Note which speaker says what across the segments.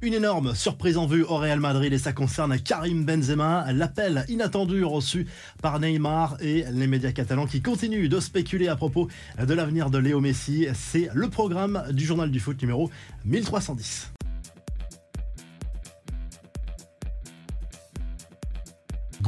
Speaker 1: Une énorme surprise en vue au Real Madrid et ça concerne Karim Benzema. L'appel inattendu reçu par Neymar et les médias catalans qui continuent de spéculer à propos de l'avenir de Léo Messi. C'est le programme du journal du foot numéro 1310.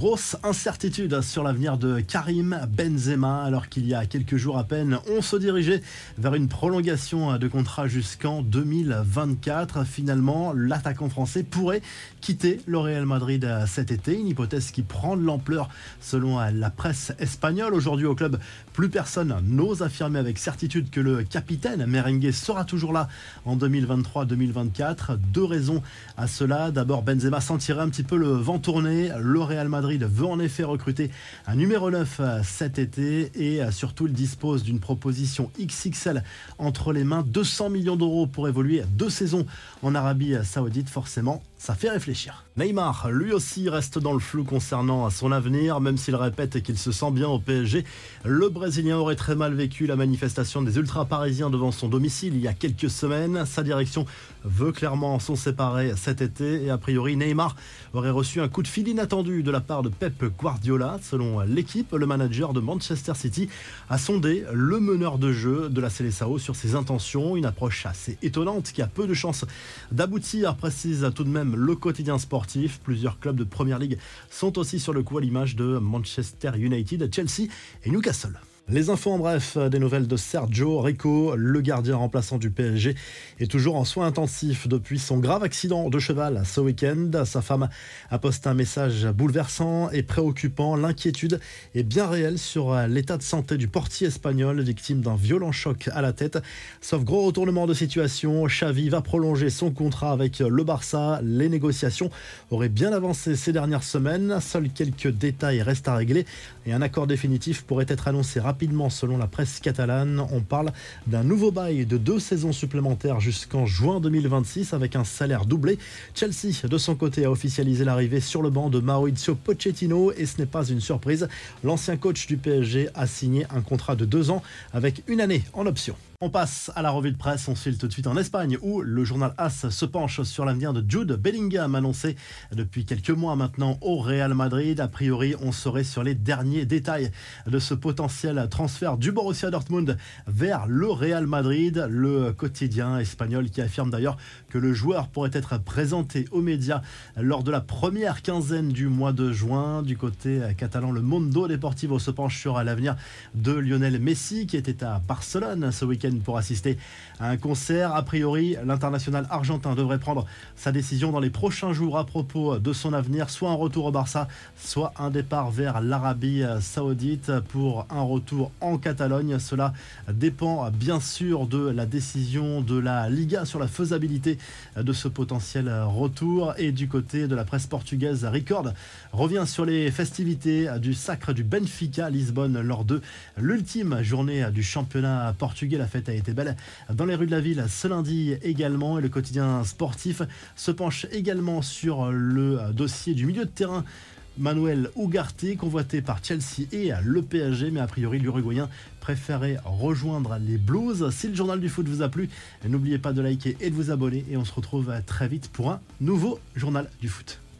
Speaker 1: Grosse incertitude sur l'avenir de Karim Benzema alors qu'il y a quelques jours à peine on se dirigeait vers une prolongation de contrat jusqu'en 2024. Finalement, l'attaquant français pourrait quitter le Real Madrid cet été, une hypothèse qui prend de l'ampleur selon la presse espagnole. Aujourd'hui au club, plus personne n'ose affirmer avec certitude que le capitaine merengue sera toujours là en 2023-2024. Deux raisons à cela. D'abord, Benzema sentirait un petit peu le vent tourner. Le Real Madrid veut en effet recruter un numéro 9 euh, cet été et euh, surtout il dispose d'une proposition XXL entre les mains. 200 millions d'euros pour évoluer deux saisons en Arabie Saoudite. Forcément, ça fait réfléchir. Neymar, lui aussi, reste dans le flou concernant son avenir, même s'il répète qu'il se sent bien au PSG. Le Brésilien aurait très mal vécu la manifestation des ultra-parisiens devant son domicile il y a quelques semaines. Sa direction veut clairement s'en séparer cet été et a priori Neymar aurait reçu un coup de fil inattendu de la part de Pep Guardiola. Selon l'équipe, le manager de Manchester City a sondé le meneur de jeu de la Célessao sur ses intentions. Une approche assez étonnante qui a peu de chances d'aboutir, précise tout de même le quotidien sportif. Plusieurs clubs de Première Ligue sont aussi sur le coup à l'image de Manchester United, Chelsea et Newcastle. Les infos en bref, des nouvelles de Sergio Rico, le gardien remplaçant du PSG, est toujours en soins intensifs depuis son grave accident de cheval ce week-end. Sa femme a posté un message bouleversant et préoccupant. L'inquiétude est bien réelle sur l'état de santé du portier espagnol, victime d'un violent choc à la tête. Sauf gros retournement de situation, Xavi va prolonger son contrat avec le Barça. Les négociations auraient bien avancé ces dernières semaines. Seuls quelques détails restent à régler et un accord définitif pourrait être annoncé rapidement rapidement selon la presse catalane. On parle d'un nouveau bail de deux saisons supplémentaires jusqu'en juin 2026 avec un salaire doublé. Chelsea, de son côté, a officialisé l'arrivée sur le banc de Maurizio Pochettino et ce n'est pas une surprise. L'ancien coach du PSG a signé un contrat de deux ans avec une année en option. On passe à la revue de presse, on file tout de suite en Espagne où le journal AS se penche sur l'avenir de Jude Bellingham annoncé depuis quelques mois maintenant au Real Madrid. A priori, on serait sur les derniers détails de ce potentiel transfert du Borussia Dortmund vers le Real Madrid. Le quotidien espagnol qui affirme d'ailleurs que le joueur pourrait être présenté aux médias lors de la première quinzaine du mois de juin. Du côté catalan, le Mondo Deportivo se penche sur l'avenir de Lionel Messi qui était à Barcelone ce week-end pour assister à un concert. A priori, l'international argentin devrait prendre sa décision dans les prochains jours à propos de son avenir, soit un retour au Barça, soit un départ vers l'Arabie saoudite pour un retour en Catalogne. Cela dépend bien sûr de la décision de la Liga sur la faisabilité de ce potentiel retour. Et du côté de la presse portugaise, Record revient sur les festivités du sacre du Benfica à Lisbonne lors de l'ultime journée du championnat portugais. La a été belle dans les rues de la ville ce lundi également. Et le quotidien sportif se penche également sur le dossier du milieu de terrain. Manuel Ugarte, convoité par Chelsea et le PSG, mais a priori l'Uruguayen préférait rejoindre les Blues. Si le journal du foot vous a plu, n'oubliez pas de liker et de vous abonner et on se retrouve très vite pour un nouveau journal du foot.